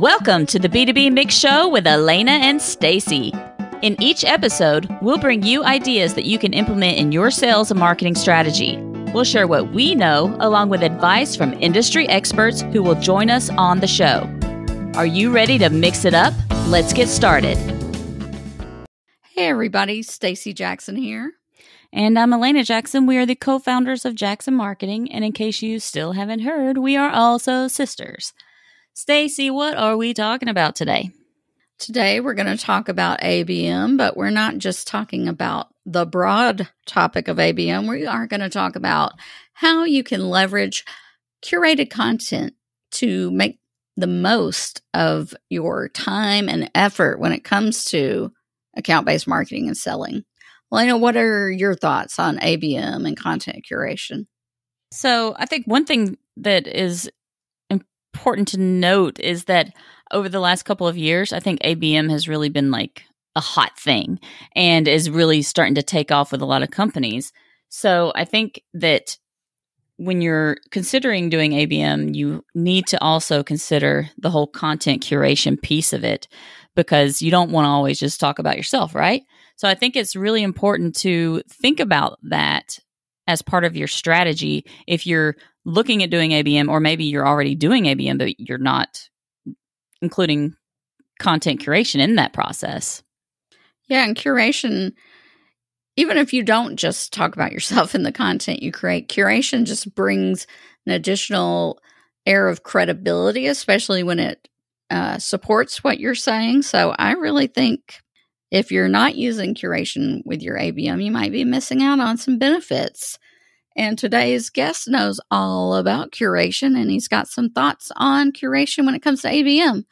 Welcome to the B2B Mix Show with Alanna and Stacy. In each episode, we'll bring you ideas that you can implement in your sales and marketing strategy. We'll share what we know along with advice from industry experts who will join us on the show. Are you ready to mix it up? Let's get started. Hey everybody, Stacy Jackson here. And I'm Alanna Jackson. We are the co founders of Jackson Marketing. And in case you still haven't heard, we are also sisters. Stacy, what are we talking about today? Today we're going to talk about ABM, but we're not just talking about the broad topic of ABM. We are going to talk about how you can leverage curated content to make the most of your time and effort when it comes to account based marketing and selling. Alanna, what are your thoughts on ABM and content curation? So, I think one thing that is important to note is that over the last couple of years, I think ABM has really been like a hot thing and is really starting to take off with a lot of companies. So, I think that when you're considering doing ABM, you need to also consider the whole content curation piece of it because you don't want to always just talk about yourself, right? So I think it's really important to think about that as part of your strategy if you're looking at doing ABM, or maybe you're already doing ABM, but you're not including content curation in that process. Yeah, and curation, even if you don't just talk about yourself in the content you create, curation just brings an additional air of credibility, especially when it uh, supports what you're saying. So I really think if you're not using curation with your ABM, you might be missing out on some benefits. And today's guest knows all about curation and he's got some thoughts on curation when it comes to ABM.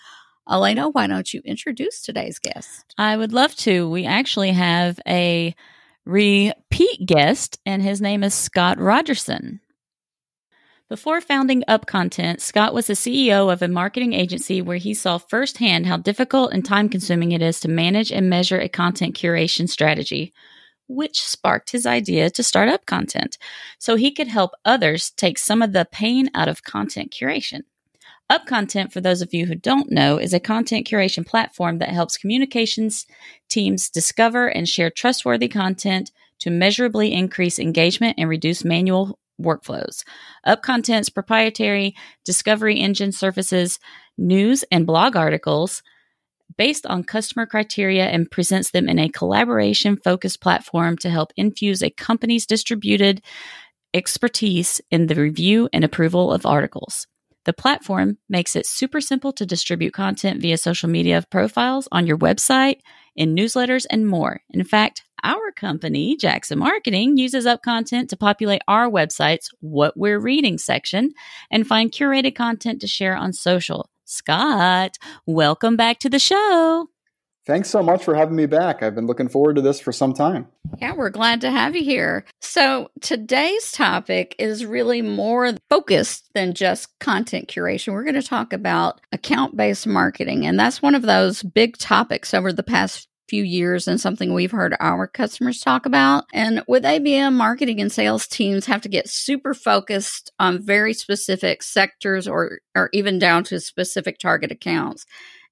Alanna, why don't you introduce today's guest? I would love to. We actually have a repeat guest, and his name is Scott Rogerson. Before founding UpContent, Scott was the CEO of a marketing agency where he saw firsthand how difficult and time consuming it is to manage and measure a content curation strategy, which sparked his idea to start UpContent so he could help others take some of the pain out of content curation. UpContent, for those of you who don't know, is a content curation platform that helps communications teams discover and share trustworthy content to measurably increase engagement and reduce manual workflows. UpContent's proprietary discovery engine surfaces news and blog articles based on customer criteria and presents them in a collaboration focused platform to help infuse a company's distributed expertise in the review and approval of articles. The platform makes it super simple to distribute content via social media profiles on your website, in newsletters, and more. In fact, our company, Jackson Marketing, uses UpContent to populate our website's What We're Reading section and find curated content to share on social. Scott, welcome back to the show. Thanks so much for having me back. I've been looking forward to this for some time. Yeah, we're glad to have you here. So, today's topic is really more focused than just content curation. We're going to talk about account based marketing, and that's one of those big topics over the past few years and something we've heard our customers talk about. And with ABM, marketing and sales teams have to get super focused on very specific sectors or, or even down to specific target accounts.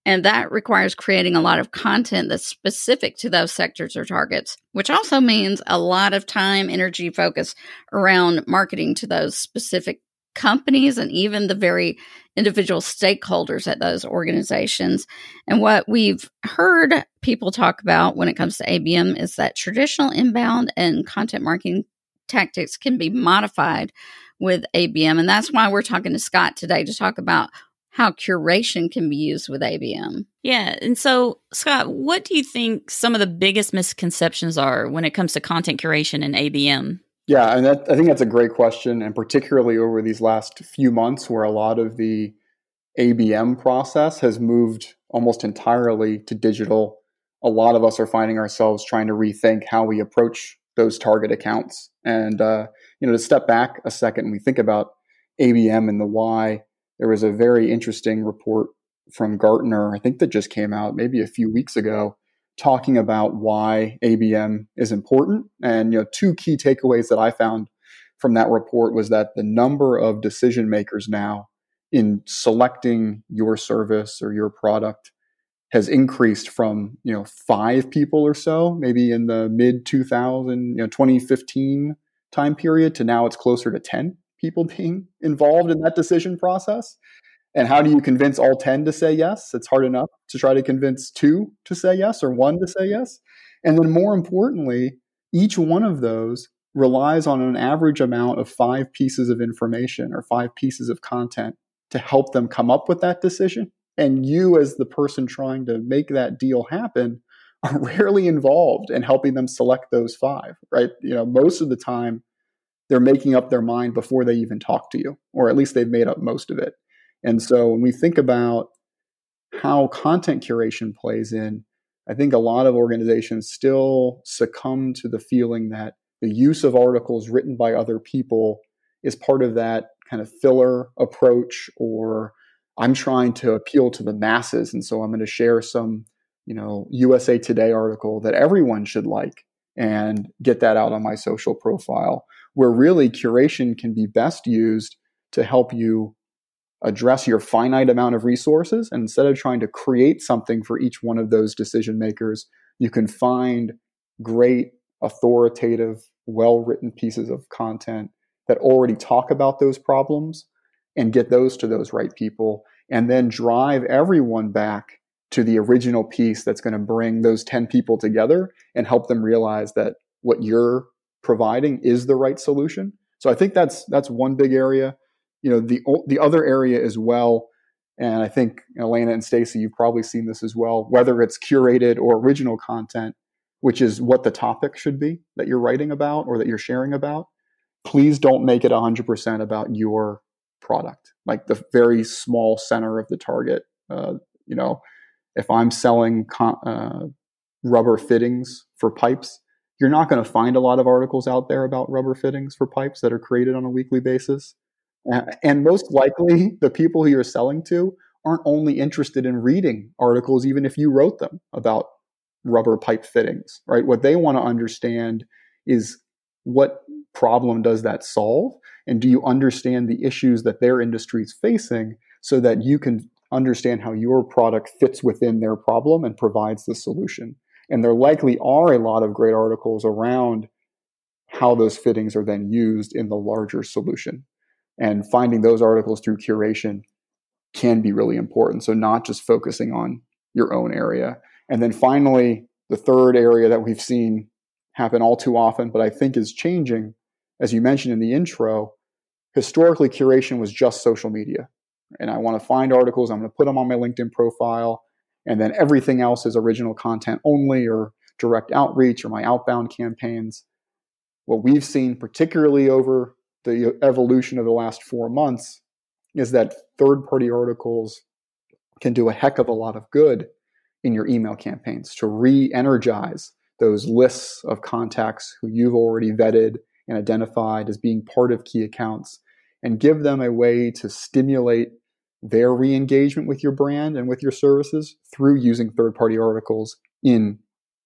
And that requires creating a lot of content that's specific to those sectors or targets, which also means a lot of time, energy, focus around marketing to those specific companies and even the very individual stakeholders at those organizations. And what we've heard people talk about when it comes to ABM is that traditional inbound and content marketing tactics can be modified with ABM. And that's why we're talking to Scott today to talk about how curation can be used with ABM. Yeah. And so, Scott, what do you think some of the biggest misconceptions are when it comes to content curation and ABM? Yeah, and that, I think that's a great question, and particularly over these last few months, where a lot of the ABM process has moved almost entirely to digital. A lot of us are finding ourselves trying to rethink how we approach those target accounts, and uh, you know, to step back a second and we think about ABM and the why. There was a very interesting report from Gartner, I think that just came out maybe a few weeks ago, talking about why ABM is important. And you know, two key takeaways that I found from that report was that the number of decision makers now in selecting your service or your product has increased from you know five people or so maybe in the mid 2000 you know 2015 time period to now it's closer to 10 people being involved in that decision process and how do you convince all 10 to say yes it's hard enough to try to convince two to say yes or one to say yes and then more importantly each one of those relies on an average amount of five pieces of information or five pieces of content to help them come up with that decision. And you, as the person trying to make that deal happen, are rarely involved in helping them select those five, right? You know, most of the time they're making up their mind before they even talk to you, or at least they've made up most of it. And so when we think about how content curation plays in, I think a lot of organizations still succumb to the feeling that the use of articles written by other people is part of that kind of filler approach or I'm trying to appeal to the masses and so I'm going to share some, you know, USA Today article that everyone should like and get that out on my social profile where really curation can be best used to help you address your finite amount of resources. And instead of trying to create something for each one of those decision makers you can find great authoritative well written pieces of content that already talk about those problems and get those to those right people and then drive everyone back to the original piece that's going to bring those 10 people together and help them realize that what you're providing is the right solution. So i think that's that's one big area you know the the other area as well and i think alanna and stacy you've probably seen this as well whether it's curated or original content which is what the topic should be that you're writing about or that you're sharing about, please don't make it 100% about your product, like the very small center of the target. Uh, you know, if I'm selling uh, rubber fittings for pipes, you're not going to find a lot of articles out there about rubber fittings for pipes that are created on a weekly basis. Uh, and most likely, the people who you're selling to aren't only interested in reading articles, even if you wrote them about rubber pipe fittings, right? What they want to understand is what problem does that solve? And do you understand the issues that their industry is facing so that you can understand how your product fits within their problem and provides the solution? And there likely are a lot of great articles around how those fittings are then used in the larger solution. And finding those articles through curation can be really important. So, not just focusing on your own area. And then finally, the third area that we've seen happen all too often, but I think is changing, as you mentioned in the intro, historically curation was just social media. And I want to find articles, I'm going to put them on my LinkedIn profile, and then everything else is original content only or direct outreach or my outbound campaigns. What we've seen, particularly over the evolution of the last four months, is that third party articles can do a heck of a lot of good in your email campaigns to re energize those lists of contacts who you've already vetted and identified as being part of key accounts and give them a way to stimulate their re engagement with your brand and with your services through using third party articles in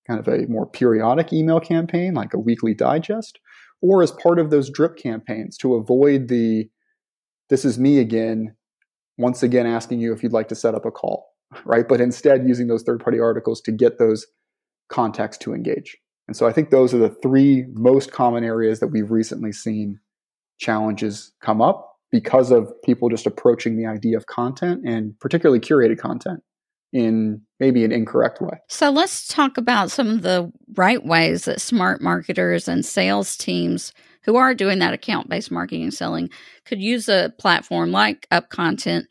kind of a more periodic email campaign, like a weekly digest, or as part of those drip campaigns to avoid the this is me again, once again asking you if you'd like to set up a call right? But instead using those third party articles to get those contacts to engage. And so I think those are the three most common areas that we've recently seen challenges come up because of people just approaching the idea of content and particularly curated content in maybe an incorrect way. So let's talk about some of the right ways that smart marketers and sales teams who are doing that account based marketing and selling could use a platform like UpContent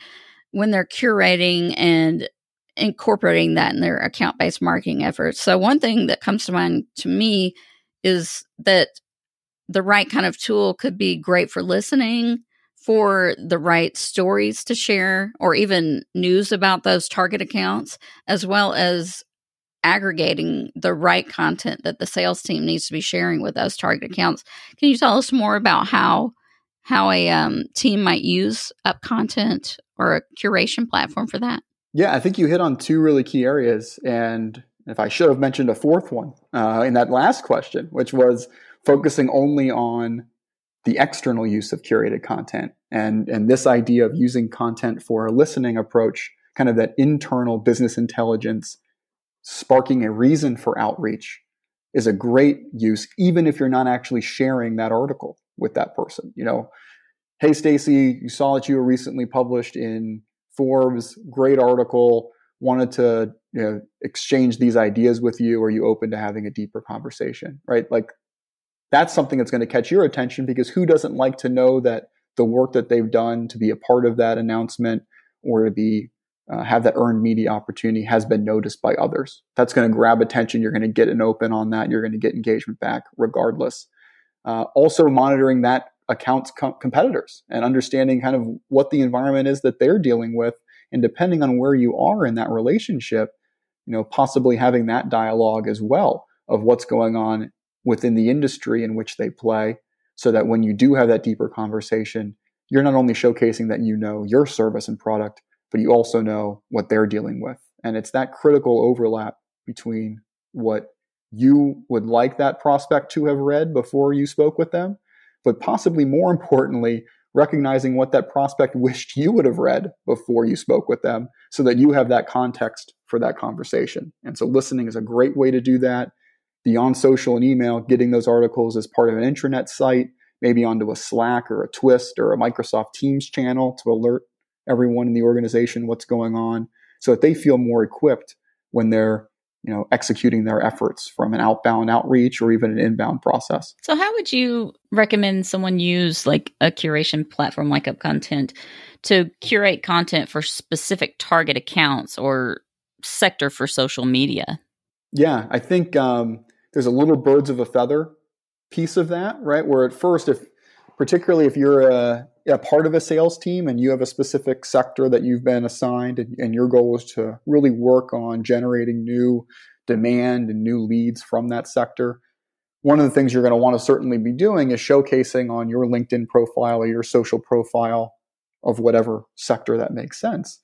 when they're curating and incorporating that in their account based marketing efforts. So, one thing that comes to mind to me is that the right kind of tool could be great for listening, for the right stories to share, or even news about those target accounts, as well as aggregating the right content that the sales team needs to be sharing with those target accounts. Can you tell us more about how how a um, team might use UpContent or a curation platform for that? Yeah, I think you hit on two really key areas. And if I should have mentioned a fourth one uh, in that last question, which was focusing only on the external use of curated content. And and this idea of using content for a listening approach kind of that internal business intelligence sparking a reason for outreach is a great use even if you're not actually sharing that article with that person you know? Hey stacy you saw that you were recently published in forbes. Great article. Wanted to you know exchange these ideas with you. Are you open to having a deeper conversation? Right? Like that's something that's going to catch your attention because who doesn't like to know that the work that they've done to be a part of that announcement or to be uh, have that earned media opportunity has been noticed by others. That's going to grab attention. You're going to get an open on that. You're going to get engagement back regardless. Uh, also monitoring that account's com- competitors and understanding kind of what the environment is that they're dealing with. And depending on where you are in that relationship, you know, possibly having that dialogue as well of what's going on within the industry in which they play so that when you do have that deeper conversation, you're not only showcasing that you know your service and product, but you also know what they're dealing with. And it's that critical overlap between what you would like that prospect to have read before you spoke with them, but possibly more importantly, recognizing what that prospect wished you would have read before you spoke with them so that you have that context for that conversation. And so listening is a great way to do that beyond social and email, getting those articles as part of an intranet site, maybe onto a Slack or a Twist or a Microsoft Teams channel to alert everyone in the organization what's going on so that they feel more equipped when they're you know executing their efforts from an outbound outreach or even an inbound process. So how would you recommend someone use like a curation platform like UpContent to curate content for specific target accounts or sector for social media? Yeah i think um, there's a little birds of a feather piece of that, right? Where at first, if particularly if you're a, a part of a sales team and you have a specific sector that you've been assigned, and, and your goal is to really work on generating new demand and new leads from that sector. One of the things you're going to want to certainly be doing is showcasing on your LinkedIn profile or your social profile of whatever sector that makes sense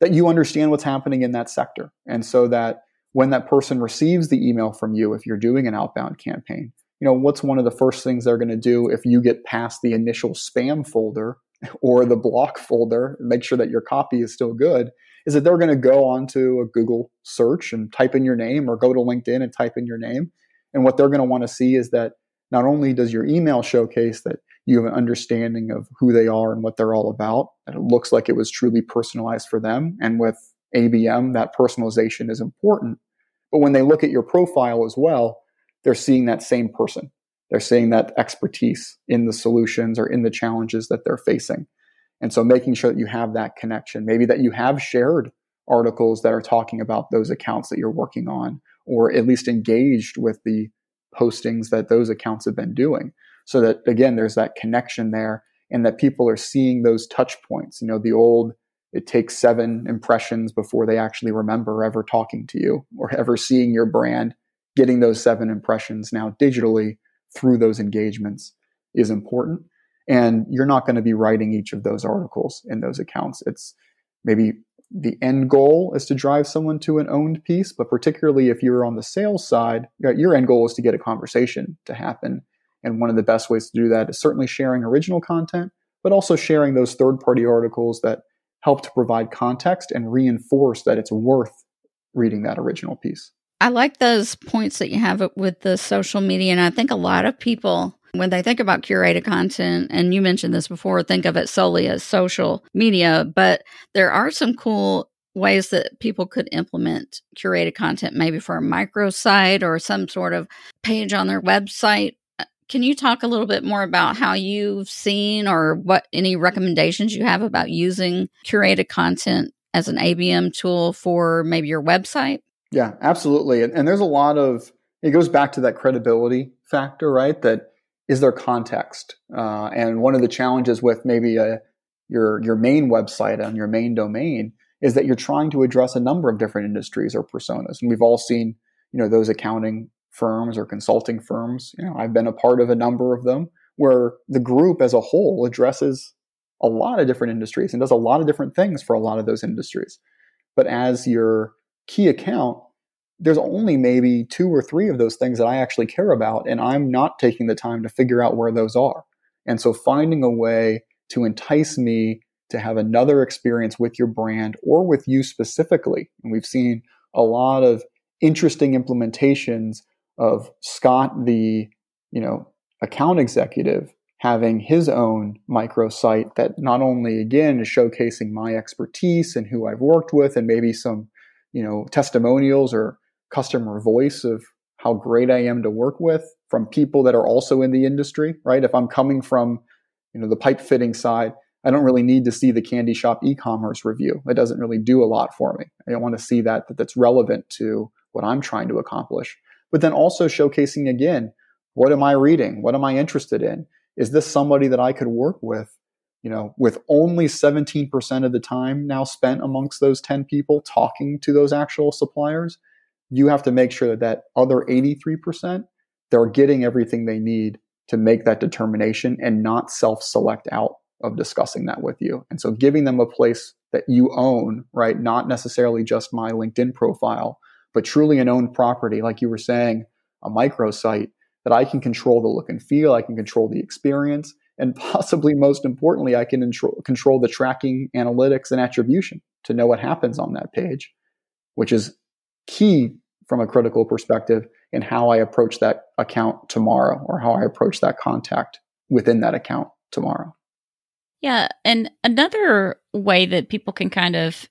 that you understand what's happening in that sector. And so that when that person receives the email from you, if you're doing an outbound campaign, you know, what's one of the first things they're going to do if you get past the initial spam folder or the block folder, make sure that your copy is still good, is that they're going to go onto a Google search and type in your name or go to LinkedIn and type in your name. And what they're going to want to see is that not only does your email showcase that you have an understanding of who they are and what they're all about, that it looks like it was truly personalized for them. And with ABM, that personalization is important. But when they look at your profile as well, they're seeing that same person. They're seeing that expertise in the solutions or in the challenges that they're facing. And so making sure that you have that connection, maybe that you have shared articles that are talking about those accounts that you're working on, or at least engaged with the postings that those accounts have been doing. So that again, there's that connection there and that people are seeing those touch points. You know, the old it takes seven impressions before they actually remember ever talking to you or ever seeing your brand. Getting those seven impressions now digitally through those engagements is important. And you're not going to be writing each of those articles in those accounts. It's maybe the end goal is to drive someone to an owned piece, but particularly if you're on the sales side, your end goal is to get a conversation to happen. And one of the best ways to do that is certainly sharing original content, but also sharing those third party articles that help to provide context and reinforce that it's worth reading that original piece. I like those points that you have with the social media. And I think a lot of people, when they think about curated content, and you mentioned this before, think of it solely as social media, but there are some cool ways that people could implement curated content, maybe for a microsite or some sort of page on their website can you talk a little bit more about how you've seen or what any recommendations you have about using curated content as an ABM tool for maybe your website? Yeah, absolutely. And, and there's a lot of, it goes back to that credibility factor, right? That is there context? Uh, and one of the challenges with maybe a, your, your main website on your main domain is that you're trying to address a number of different industries or personas. And we've all seen, you know, those accounting firms or consulting firms. You know, I've been a part of a number of them where the group as a whole addresses a lot of different industries and does a lot of different things for a lot of those industries. But as your key account, there's only maybe two or three of those things that I actually care about, and I'm not taking the time to figure out where those are. And so finding a way to entice me to have another experience with your brand or with you specifically. And we've seen a lot of interesting implementations of Scott, the you know account executive, having his own microsite that not only again is showcasing my expertise and who I've worked with, and maybe some you know testimonials or customer voice of how great I am to work with from people that are also in the industry. Right? If I'm coming from you know the pipe fitting side I don't really need to see the candy shop e-commerce review. It doesn't really do a lot for me. I want to see that, that that's relevant to what I'm trying to accomplish. But then also showcasing again, what am I reading? What am I interested in? Is this somebody that I could work with? You know, with only 17% of the time now spent amongst those 10 people talking to those actual suppliers, you have to make sure that that other 83%, they're getting everything they need to make that determination and not self select out of discussing that with you. And so giving them a place that you own, right? Not necessarily just my LinkedIn profile, but truly an owned property, like you were saying, a microsite that I can control the look and feel, I can control the experience, and possibly most importantly, I can intro- control the tracking, analytics, and attribution to know what happens on that page, which is key from a critical perspective in how I approach that account tomorrow or how I approach that contact within that account tomorrow. Yeah. And another way that people can kind of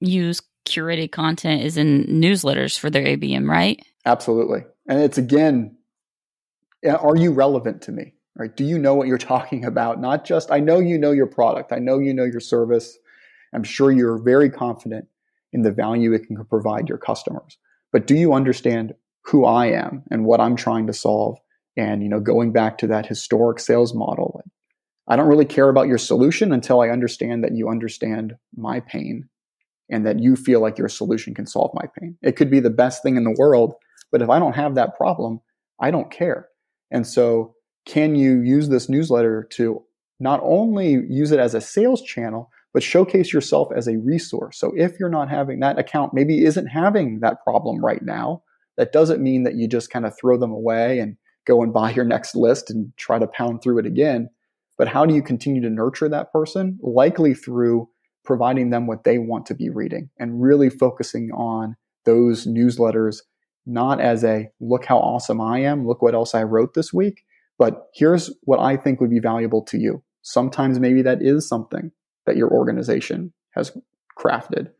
use curated content is in newsletters for their ABM, right? Absolutely. And it's again, are you relevant to me? Right? Do you know what you're talking about? Not just, I know you know your product, I know you know your service. I'm sure you're very confident in the value it can provide your customers. But do you understand who I am and what I'm trying to solve? And you know, going back to that historic sales model, I don't really care about your solution until I understand that you understand my pain and that you feel like your solution can solve my pain. It could be the best thing in the world, but if I don't have that problem, I don't care. And so, can you use this newsletter to not only use it as a sales channel, but showcase yourself as a resource? So, if you're not having that account, maybe isn't having that problem right now, that doesn't mean that you just kind of throw them away and go and buy your next list and try to pound through it again. But how do you continue to nurture that person? Likely through providing them what they want to be reading and really focusing on those newsletters, not as a look how awesome I am, look what else I wrote this week, but here's what I think would be valuable to you. Sometimes maybe that is something that your organization has crafted.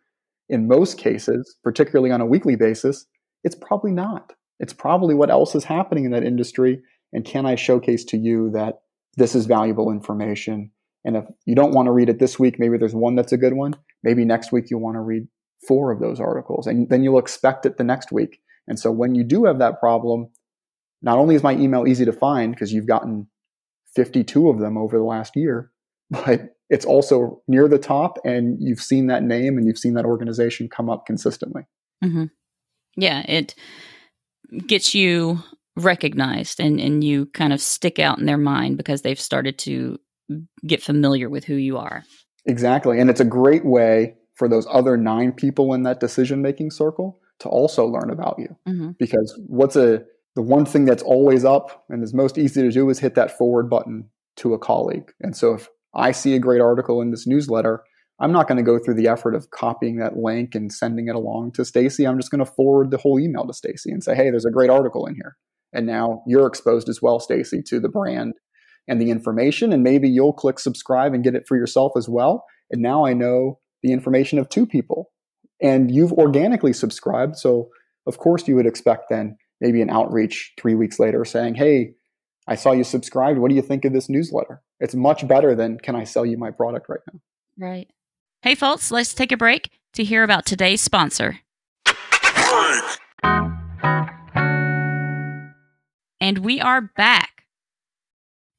In most cases, particularly on a weekly basis, it's probably not. It's probably what else is happening in that industry. And can I showcase to you that this is valuable information. And if you don't want to read it this week, maybe there's one that's a good one. Maybe next week you want to read four of those articles and then you'll expect it the next week. And so when you do have that problem, not only is my email easy to find because you've gotten 52 of them over the last year, but it's also near the top and you've seen that name and you've seen that organization come up consistently. Mm-hmm. Yeah, it gets you recognized and, and you kind of stick out in their mind because they've started to get familiar with who you are. Exactly. And it's a great way for those other nine people in that decision making circle to also learn about you. Mm-hmm. Because what's a the one thing that's always up and is most easy to do is hit that forward button to a colleague. And so if I see a great article in this newsletter, I'm not going to go through the effort of copying that link and sending it along to Stacy. I'm just going to forward the whole email to Stacy and say, "Hey, there's a great article in here." And now you're exposed as well, Stacy, to the brand and the information. And maybe you'll click subscribe and get it for yourself as well. And now I know the information of two people. And you've organically subscribed. So, of course, you would expect then maybe an outreach three weeks later saying, Hey, I saw you subscribed. What do you think of this newsletter? It's much better than can I sell you my product right now? Right. Hey, folks, let's take a break to hear about today's sponsor. And we are back.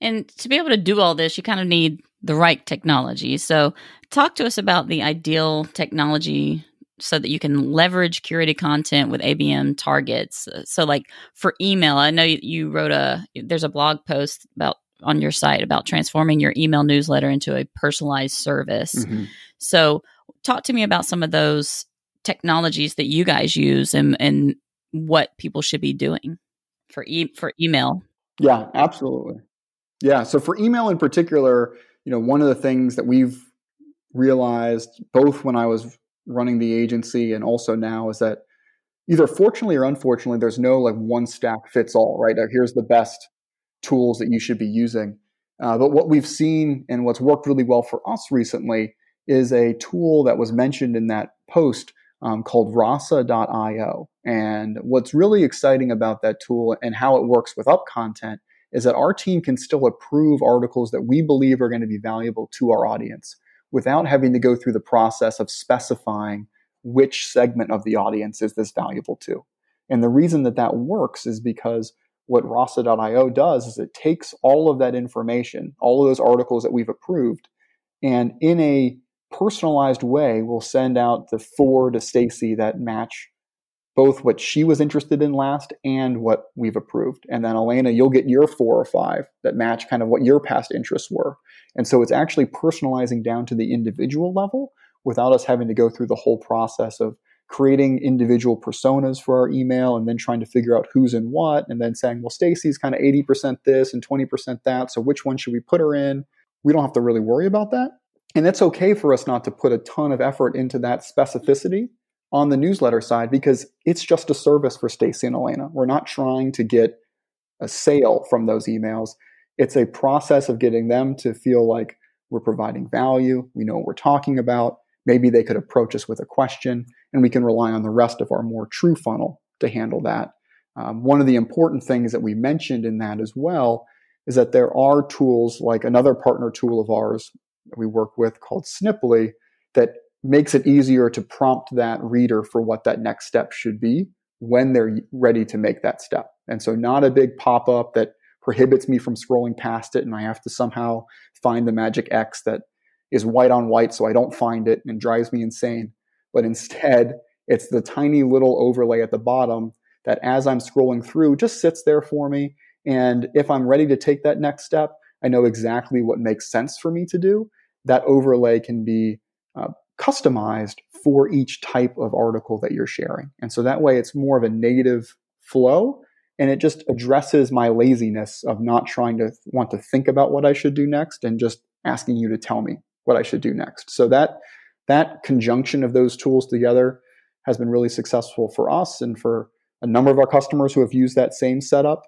And to be able to do all this, you kind of need the right technology. So, talk to us about the ideal technology so that you can leverage curated content with ABM targets. So, like for email, I know you wrote a there's a blog post about on your site about transforming your email newsletter into a personalized service. Mm-hmm. So, talk to me about some of those technologies that you guys use and, and what people should be doing for e- for email. Yeah, absolutely. Yeah. So for email in particular, you know, one of the things that we've realized both when I was running the agency and also now is that either fortunately or unfortunately, there's no like one stack fits all, right? here's the best tools that you should be using. Uh, but what we've seen and what's worked really well for us recently is a tool that was mentioned in that post um, called rasa.io. And what's really exciting about that tool and how it works with UpContent is that our team can still approve articles that we believe are going to be valuable to our audience without having to go through the process of specifying which segment of the audience is this valuable to. And the reason that that works is because what rasa.io does is it takes all of that information, all of those articles that we've approved, and in a personalized way, we'll send out the four to Stacy that match both what she was interested in last and what we've approved. And then Alanna, you'll get your four or five that match kind of what your past interests were. And so it's actually personalizing down to the individual level without us having to go through the whole process of creating individual personas for our email and then trying to figure out who's in what and then saying, well, Stacy's kind of 80% this and 20% that. So which one should we put her in? We don't have to really worry about that. And it's okay for us not to put a ton of effort into that specificity on the newsletter side because it's just a service for Stacy and Alanna. We're not trying to get a sale from those emails. It's a process of getting them to feel like we're providing value, we know what we're talking about. Maybe they could approach us with a question, and we can rely on the rest of our more true funnel to handle that. Um, one of the important things that we mentioned in that as well is that there are tools like another partner tool of ours that we work with called Sniply that makes it easier to prompt that reader for what that next step should be when they're ready to make that step. And so, not a big pop up that prohibits me from scrolling past it and I have to somehow find the magic X that is white on white so I don't find it and drives me insane. But instead, it's the tiny little overlay at the bottom that as I'm scrolling through just sits there for me. And if I'm ready to take that next step, I know exactly what makes sense for me to do. That overlay can be uh, customized for each type of article that you're sharing. And so that way it's more of a native flow and it just addresses my laziness of not trying to want to think about what I should do next and just asking you to tell me what I should do next. So that that conjunction of those tools together has been really successful for us and for a number of our customers who have used that same setup.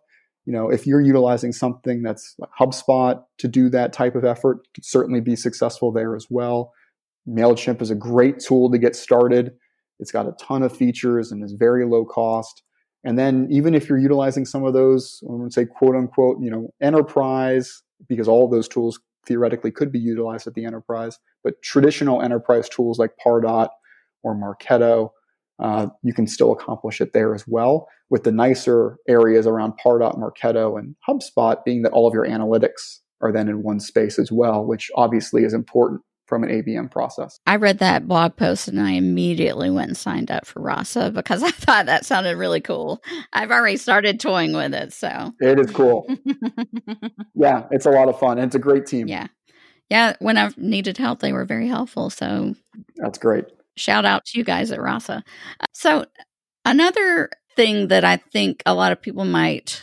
You know, if you're utilizing something that's like HubSpot to do that type of effort, could certainly be successful there as well. MailChimp is a great tool to get started. It's got a ton of features and is very low cost. And then even if you're utilizing some of those, I would say quote unquote, you know, enterprise, because all those tools theoretically could be utilized at the enterprise, but traditional enterprise tools like Pardot or Marketo, uh, you can still accomplish it there as well. With the nicer areas around Pardot, Marketo, and HubSpot being that all of your analytics are then in one space as well, which obviously is important from an ABM process. I read that blog post and I immediately went and signed up for Rasa because I thought that sounded really cool. I've already started toying with it, so it is cool. yeah, it's a lot of fun and it's a great team. Yeah. Yeah, when I've needed help, they were very helpful. So that's great. Shout out to you guys at Rasa. So another thing that I think a lot of people might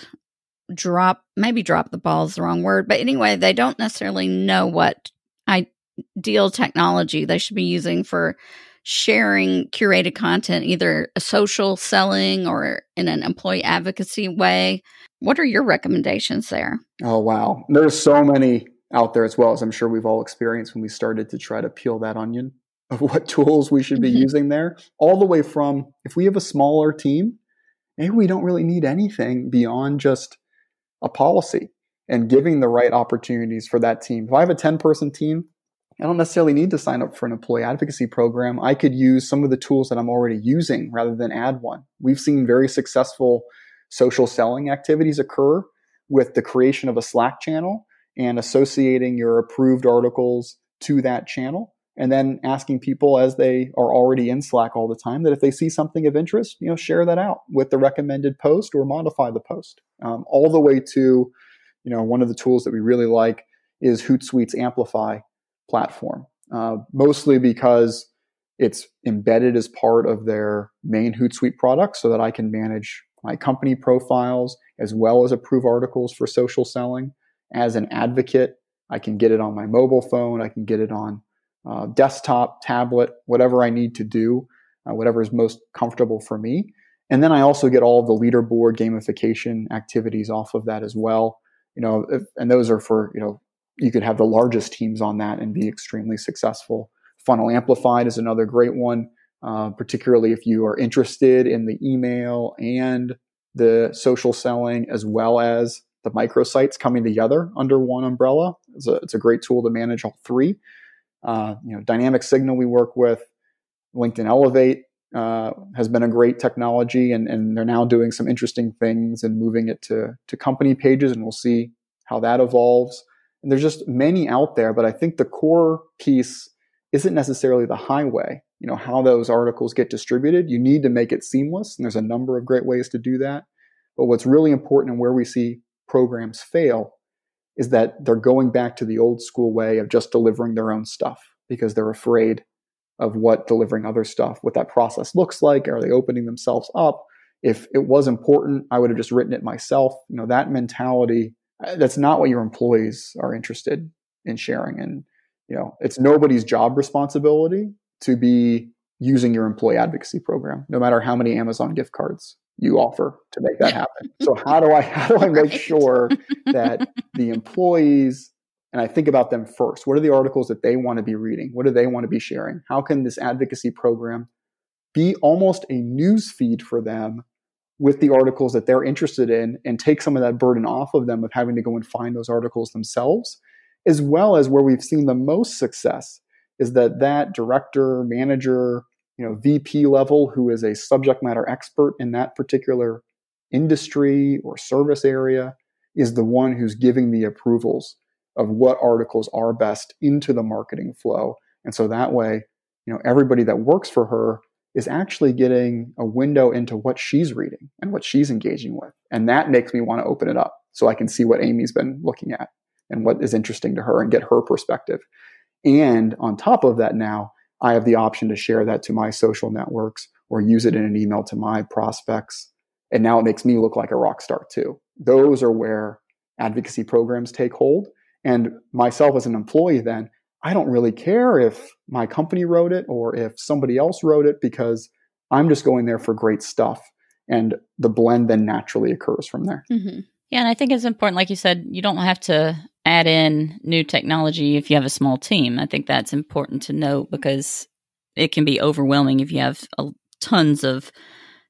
drop maybe drop the ball is the wrong word but anyway they don't necessarily know what I deal technology they should be using for sharing curated content, either a social selling or in an employee advocacy way. What are your recommendations there? Oh, wow. There's so many out there as well as I'm sure we've all experienced when we started to try to peel that onion of what tools we should be mm-hmm. using there, all the way from if we have a smaller team, maybe we don't really need anything beyond just a policy and giving the right opportunities for that team. If I have a 10 person team, I don't necessarily need to sign up for an employee advocacy program. I could use some of the tools that I'm already using rather than add one. We've seen very successful social selling activities occur with the creation of a Slack channel and associating your approved articles to that channel and then asking people as they are already in Slack all the time that if they see something of interest, you know, share that out with the recommended post or modify the post. Um, all the way to, you know, one of the tools that we really like is Hootsuite's Amplify platform, uh, mostly because it's embedded as part of their main Hootsuite product so that I can manage my company profiles as well as approve articles for social selling. as an advocate. I can get it on my mobile phone. I can get it on uh, desktop, tablet, whatever I need to do, uh, whatever is most comfortable for me. And then I also get all the leaderboard gamification activities off of that as well. You know, and those are for you know you could have the largest teams on that and be extremely successful. Funnel Amplified is another great one, uh, particularly if you are interested in the email and the social selling as well as the microsites coming together under one umbrella. It's a, it's a great tool to manage all three. Uh, you know, Dynamic Signal we work with, LinkedIn Elevate uh, has been a great technology, and, and they're now doing some interesting things and moving it to to company pages, and we'll see how that evolves. And there's just many out there, but I think the core piece isn't necessarily the highway. You know how those articles get distributed. You need to make it seamless, and there's a number of great ways to do that. But what's really important and where we see programs fail is that they're going back to the old school way of just delivering their own stuff because they're afraid of what delivering other stuff, what that process looks like. Are they opening themselves up? If it was important, I would have just written it myself. You know, that mentality, Uh, that's not what your employees are interested in sharing. And, you know, it's nobody's job responsibility to be using your employee advocacy program, no matter how many Amazon gift cards you offer to make that happen. so how do I how do I make right. sure that the employees and I think about them first. What are the articles that they want to be reading? What do they want to be sharing? How can this advocacy program be almost a news feed for them with the articles that they're interested in and take some of that burden off of them of having to go and find those articles themselves, as well as where we've seen the most success is that that director, manager, you know, VP level who is a subject matter expert in that particular industry or service area is the one who's giving the approvals of what articles are best into the marketing flow. And so that way, you know, everybody that works for her is actually getting a window into what she's reading and what she's engaging with. And that makes me want to open it up so I can see what Amy's been looking at and what is interesting to her and get her perspective. And on top of that, now I have the option to share that to my social networks or use it in an email to my prospects. And now it makes me look like a rock star too. Those are where advocacy programs take hold. And myself as an employee, then I don't really care if my company wrote it or if somebody else wrote it because I'm just going there for great stuff. And the blend then naturally occurs from there. Mm-hmm. Yeah. And I think it's important, like you said, you don't have to add in new technology if you have a small team. I think that's important to note because it can be overwhelming if you have a, tons of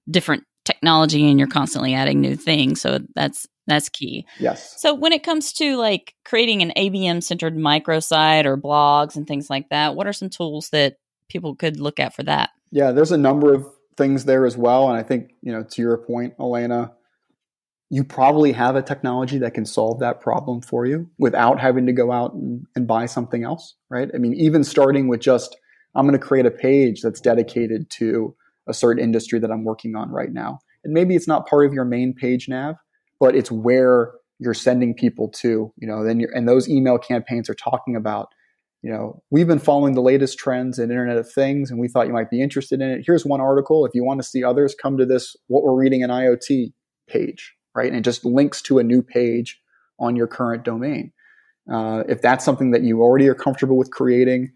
different technology and you're constantly adding new things. So that's that's key. Yes. So when it comes to like creating an ABM centered microsite or blogs and things like that, what are some tools that people could look at for that? Yeah, there's a number of things there as well. And I think, you know, to your point, Alanna, you probably have a technology that can solve that problem for you without having to go out and, and buy something else, right? I mean, even starting with just, I'm going to create a page that's dedicated to a certain industry that I'm working on right now. And maybe it's not part of your main page nav, but it's where you're sending people to, you know, then and those email campaigns are talking about, you know, we've been following the latest trends in Internet of Things and we thought you might be interested in it. Here's one article. If you want to see others, come to this what we're reading in IoT page, right? And it just links to a new page on your current domain. Uh, if that's something that you already are comfortable with creating,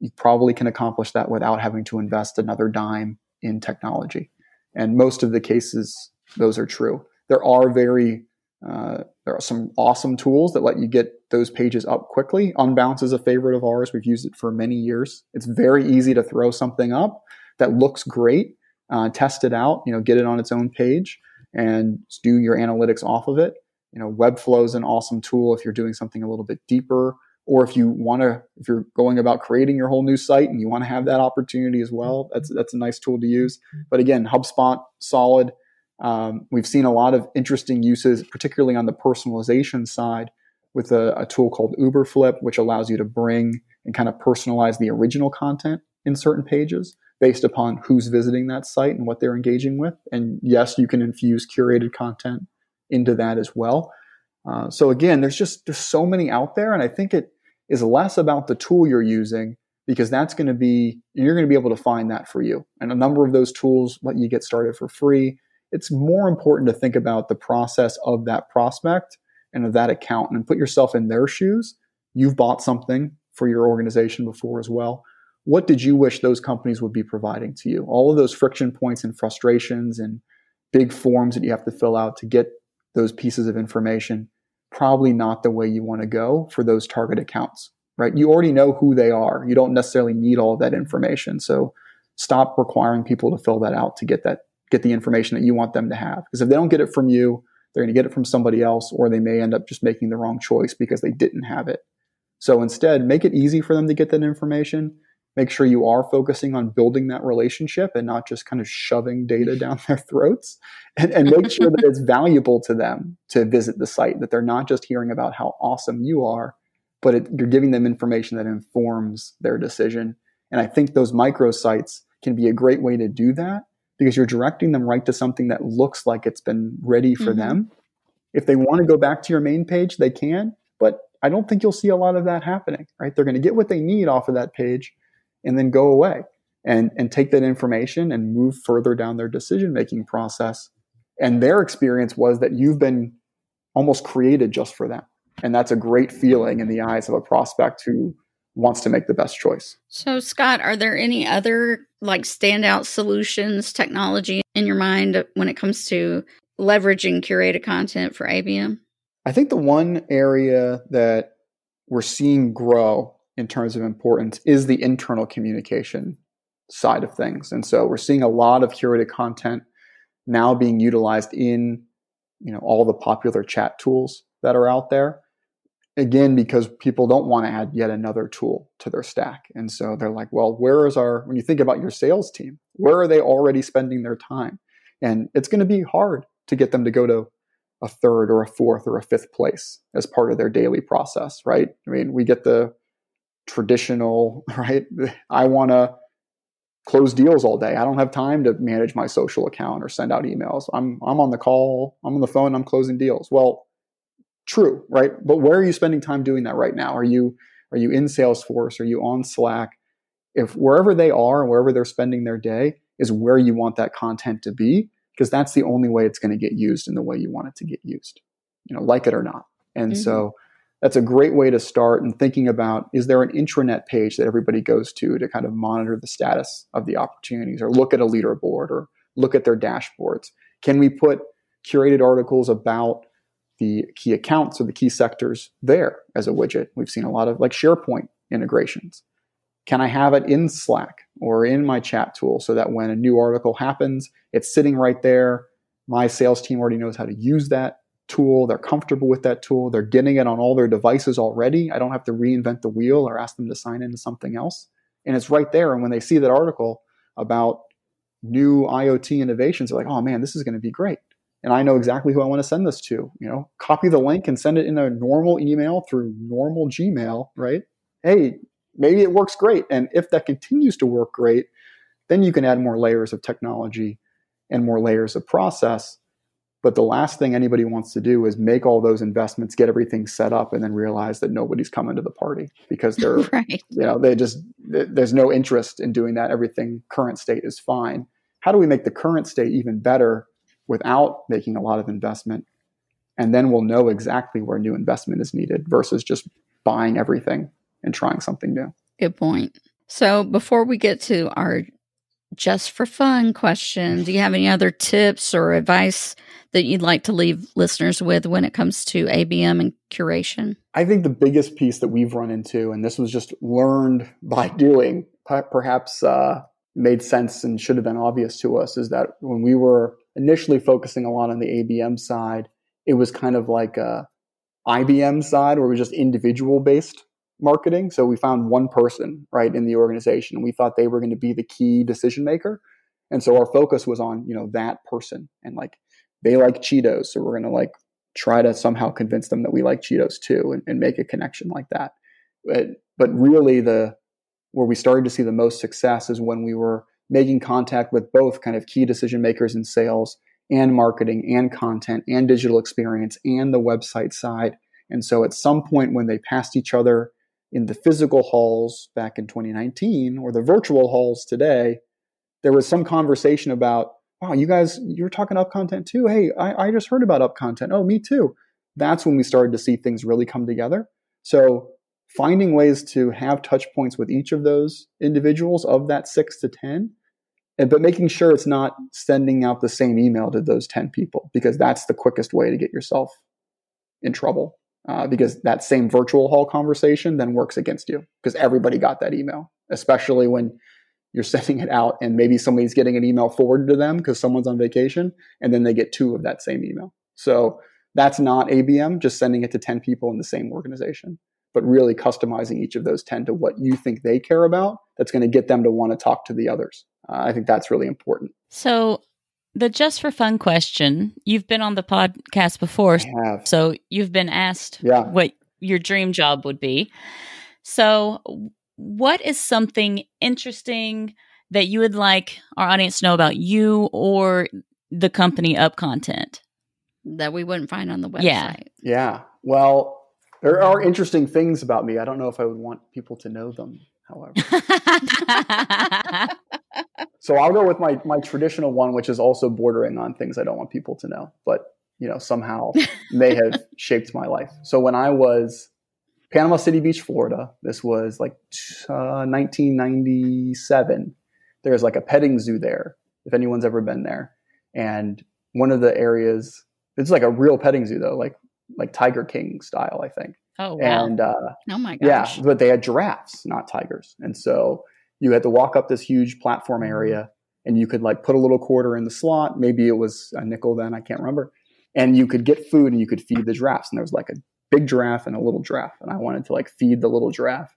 you probably can accomplish that without having to invest another dime in technology. And most of the cases, those are true there are very uh, there are some awesome tools that let you get those pages up quickly. Unbounce is a favorite of ours. We've used it for many years. It's very easy to throw something up that looks great, uh, test it out, you know, get it on its own page, and do your analytics off of it. You know, Webflow is an awesome tool if you're doing something a little bit deeper, or if you want to, if you're going about creating your whole new site and you want to have that opportunity as well. That's that's a nice tool to use. But again, HubSpot, solid. Um, we've seen a lot of interesting uses, particularly on the personalization side, with a, a, tool called Uberflip, which allows you to bring and kind of personalize the original content in certain pages based upon who's visiting that site and what they're engaging with. And yes, you can infuse curated content into that as well. Uh, so again, there's just there's so many out there, and I think it is less about the tool you're using because that's going to be you're going to be able to find that for you. And a number of those tools let you get started for free it's more important to think about the process of that prospect and of that account and put yourself in their shoes. You've bought something for your organization before as well. What did you wish those companies would be providing to you? All of those friction points and frustrations and big forms that you have to fill out to get those pieces of information, probably not the way you want to go for those target accounts, right? You already know who they are. You don't necessarily need all of that information. So stop requiring people to fill that out to get that get the information that you want them to have. Because if they don't get it from you, they're going to get it from somebody else, or they may end up just making the wrong choice because they didn't have it. So instead, make it easy for them to get that information make sure you are focusing on building that relationship and not just kind of shoving data down their throats and, and make sure that it's valuable to them to visit the site that they're not just hearing about how awesome you are but it, you're giving them information that informs their decision and i think those microsites can be a great way to do that because you're directing them right to something that looks like it's been ready for mm-hmm. them if they want to go back to your main page they can but i don't think you'll see a lot of that happening right they're going to get what they need off of that page and then go away and, and take that information and move further down their decision making process. And their experience was that you've been almost created just for them. And that's a great feeling in the eyes of a prospect who wants to make the best choice. So, Scott, are there any other like standout solutions, technology in your mind when it comes to leveraging curated content for ABM? I think the one area that we're seeing grow in terms of importance is the internal communication side of things. And so we're seeing a lot of curated content now being utilized in you know all the popular chat tools that are out there. Again, because people don't want to add yet another tool to their stack. And so they're like, well, where is our when you think about your sales team, where are they already spending their time? And it's going to be hard to get them to go to a third or a fourth or a fifth place as part of their daily process, right? I mean, we get the traditional, right? I want to close deals all day. I don't have time to manage my social account or send out emails. I'm I'm on the call, I'm on the phone, I'm closing deals. Well, true, right? But where are you spending time doing that right now? Are you are you in Salesforce? Are you on Slack? If wherever they are and wherever they're spending their day is where you want that content to be, because that's the only way it's going to get used in the way you want it to get used. You know, like it or not. And mm-hmm. so that's a great way to start and thinking about is there an intranet page that everybody goes to to kind of monitor the status of the opportunities or look at a leaderboard or look at their dashboards can we put curated articles about the key accounts or the key sectors there as a widget we've seen a lot of like sharepoint integrations can i have it in slack or in my chat tool so that when a new article happens it's sitting right there my sales team already knows how to use that tool. They're comfortable with that tool. They're getting it on all their devices already. I don't have to reinvent the wheel or ask them to sign into something else. And it's right there. And when they see that article about new IoT innovations, they're like, oh man, this is going to be great. And I know exactly who I want to send this to. You know, copy the link and send it in a normal email through normal Gmail, right? Hey, maybe it works great. And if that continues to work great, then you can add more layers of technology and more layers of process but the last thing anybody wants to do is make all those investments, get everything set up, and then realize that nobody's coming to the party because they're, right. you know, they just, there's no interest in doing that. Everything current state is fine. How do we make the current state even better without making a lot of investment? And then we'll know exactly where new investment is needed versus just buying everything and trying something new. Good point. So before we get to our just for fun question, do you have any other tips or advice that you'd like to leave listeners with when it comes to ABM and curation? I think the biggest piece that we've run into, and this was just learned by doing, perhaps uh, made sense and should have been obvious to us, is that when we were initially focusing a lot on the ABM side, it was kind of like a IBM side where it was just individual based marketing. So we found one person, right, in the organization. and We thought they were going to be the key decision maker. And so our focus was on, you know, that person and like they like Cheetos, so we're going to like try to somehow convince them that we like Cheetos too and, and make a connection like that. But, but really the where we started to see the most success is when we were making contact with both kind of key decision makers in sales and marketing and content and digital experience and the website side. And so at some point when they passed each other in the physical halls back in 2019 or the virtual halls today, there was some conversation about wow, you guys, you're talking UpContent too. Hey, I, I just heard about up content. Oh, me too. that's when we started to see things really come together. So finding ways to have touch points with each of those individuals of that six to 10, and, but making sure it's not sending out the same email to those 10 people because that's the quickest way to get yourself in trouble. Uh, because that same virtual hall conversation then works against you because everybody got that email, especially when you're sending it out and maybe somebody's getting an email forwarded to them because someone's on vacation and then they get two of that same email. So that's not ABM, just sending it to 10 people in the same organization, but really customizing each of those 10 to what you think they care about that's going to get them to want to talk to the others. Uh, I think that's really important. So, the just for fun question you've been on the podcast before, so you've been asked yeah. what your dream job would be. So, what is something interesting that you would like our audience to know about you or the company UpContent that we wouldn't find on the website? Yeah. Yeah. Well, there are interesting things about me. I don't know if I would want people to know them, however. so I'll go with my my traditional one, which is also bordering on things I don't want people to know, but you know somehow may have shaped my life. So when I was Panama City Beach, Florida. This was like uh, 1997. There's like a petting zoo there, if anyone's ever been there. And one of the areas, it's like a real petting zoo though, like like Tiger King style, I think. Oh wow! And uh, oh my gosh! Yeah, but they had giraffes, not tigers, and so you had to walk up this huge platform area, and you could like put a little quarter in the slot. Maybe it was a nickel then, I can't remember. And you could get food, and you could feed the giraffes. And there was like a big giraffe and a little giraffe, and I wanted to like feed the little giraffe.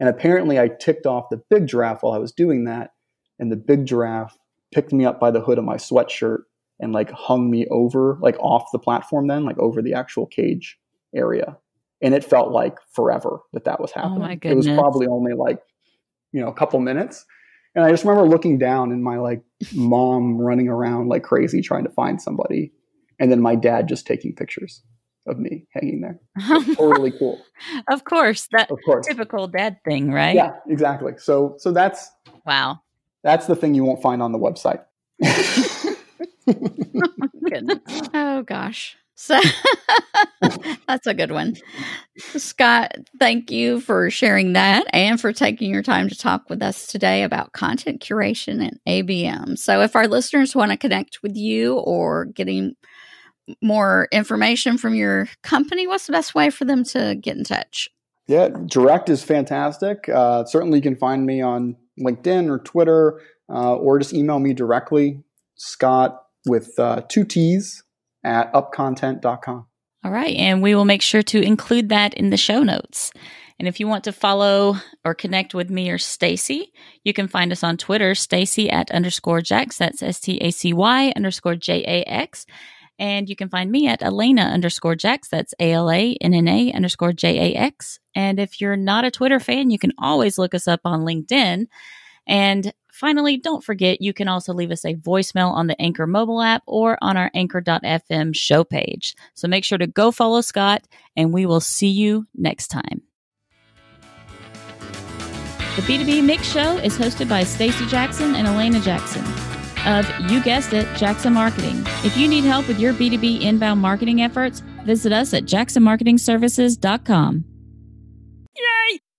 And apparently, I ticked off the big giraffe while I was doing that, and the big giraffe picked me up by the hood of my sweatshirt and like hung me over, like off the platform, then like over the actual cage area. And it felt like forever that that was oh happening. Oh my goodness. It was probably only like, you know, a couple minutes. And I just remember looking down and my like mom running around like crazy trying to find somebody. And then my dad just taking pictures of me hanging there. totally cool. Of course, that of course. typical dad thing, right? Yeah, exactly. So so that's wow. That's the thing you won't find on the website. oh, oh gosh. So that's a good one. Scott, thank you for sharing that and for taking your time to talk with us today about content curation and ABM. So, if our listeners want to connect with you or getting more information from your company, what's the best way for them to get in touch? Yeah, direct is fantastic. Uh, certainly, you can find me on LinkedIn or Twitter, uh, or just email me directly, Scott with uh, two T's at upcontent.com. All right. And we will make sure to include that in the show notes. And if you want to follow or connect with me or Stacy, you can find us on Twitter, Stacy at underscore Jax. That's S T A C Y underscore J A X. And you can find me at Alanna underscore Jax. That's A L A N N A underscore J A X. And if you're not a Twitter fan, you can always look us up on LinkedIn. And finally, don't forget you can also leave us a voicemail on the Anchor mobile app or on our anchor.fm show page. So make sure to go follow Scott, and we will see you next time. The B2B Mix Show is hosted by Stacy Jackson and Alanna Jackson of, you guessed it, Jackson Marketing. If you need help with your B2B inbound marketing efforts, visit us at jacksonmarketingservices.com.